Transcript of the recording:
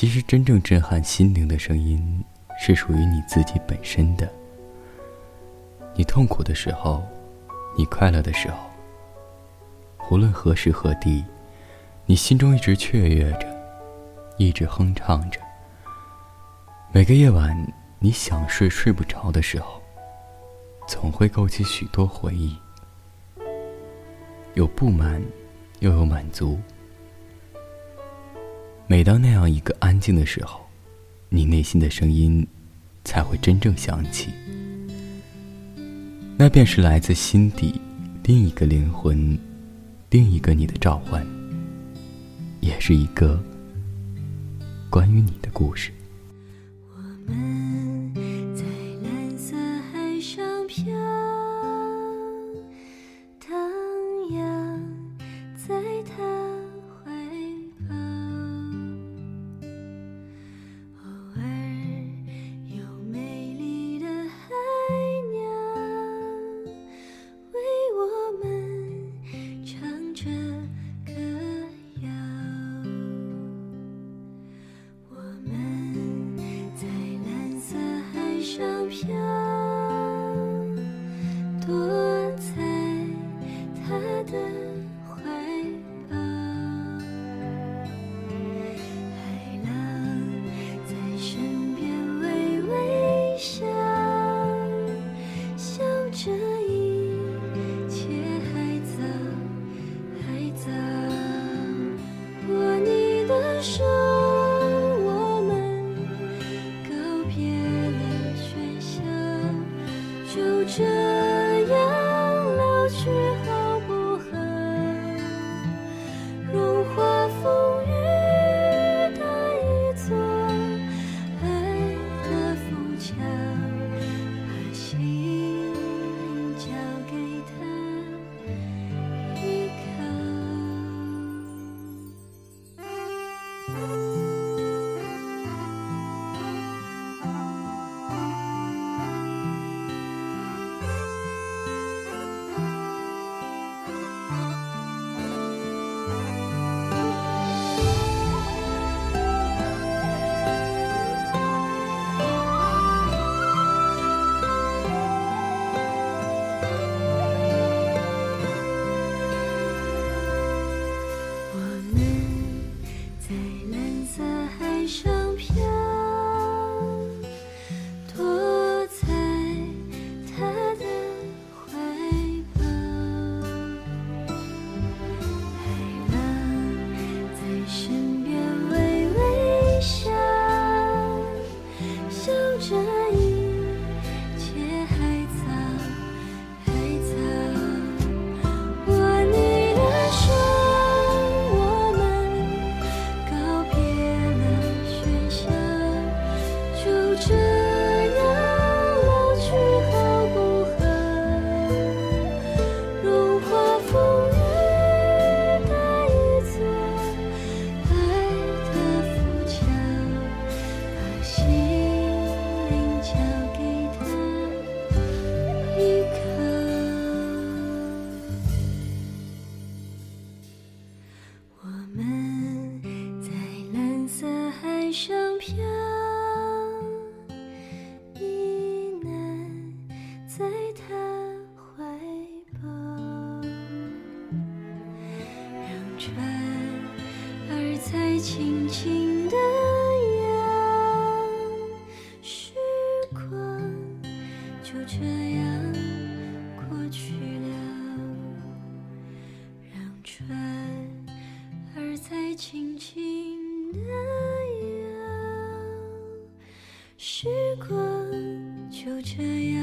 其实，真正震撼心灵的声音，是属于你自己本身的。你痛苦的时候，你快乐的时候，无论何时何地，你心中一直雀跃着，一直哼唱着。每个夜晚，你想睡睡不着的时候，总会勾起许多回忆，有不满，又有满足。每当那样一个安静的时候，你内心的声音才会真正响起。那便是来自心底另一个灵魂，另一个你的召唤，也是一个关于你的故事。我们上飘船轻轻地扬，时光就这样过去了。让船儿在轻轻地扬，时光就这样。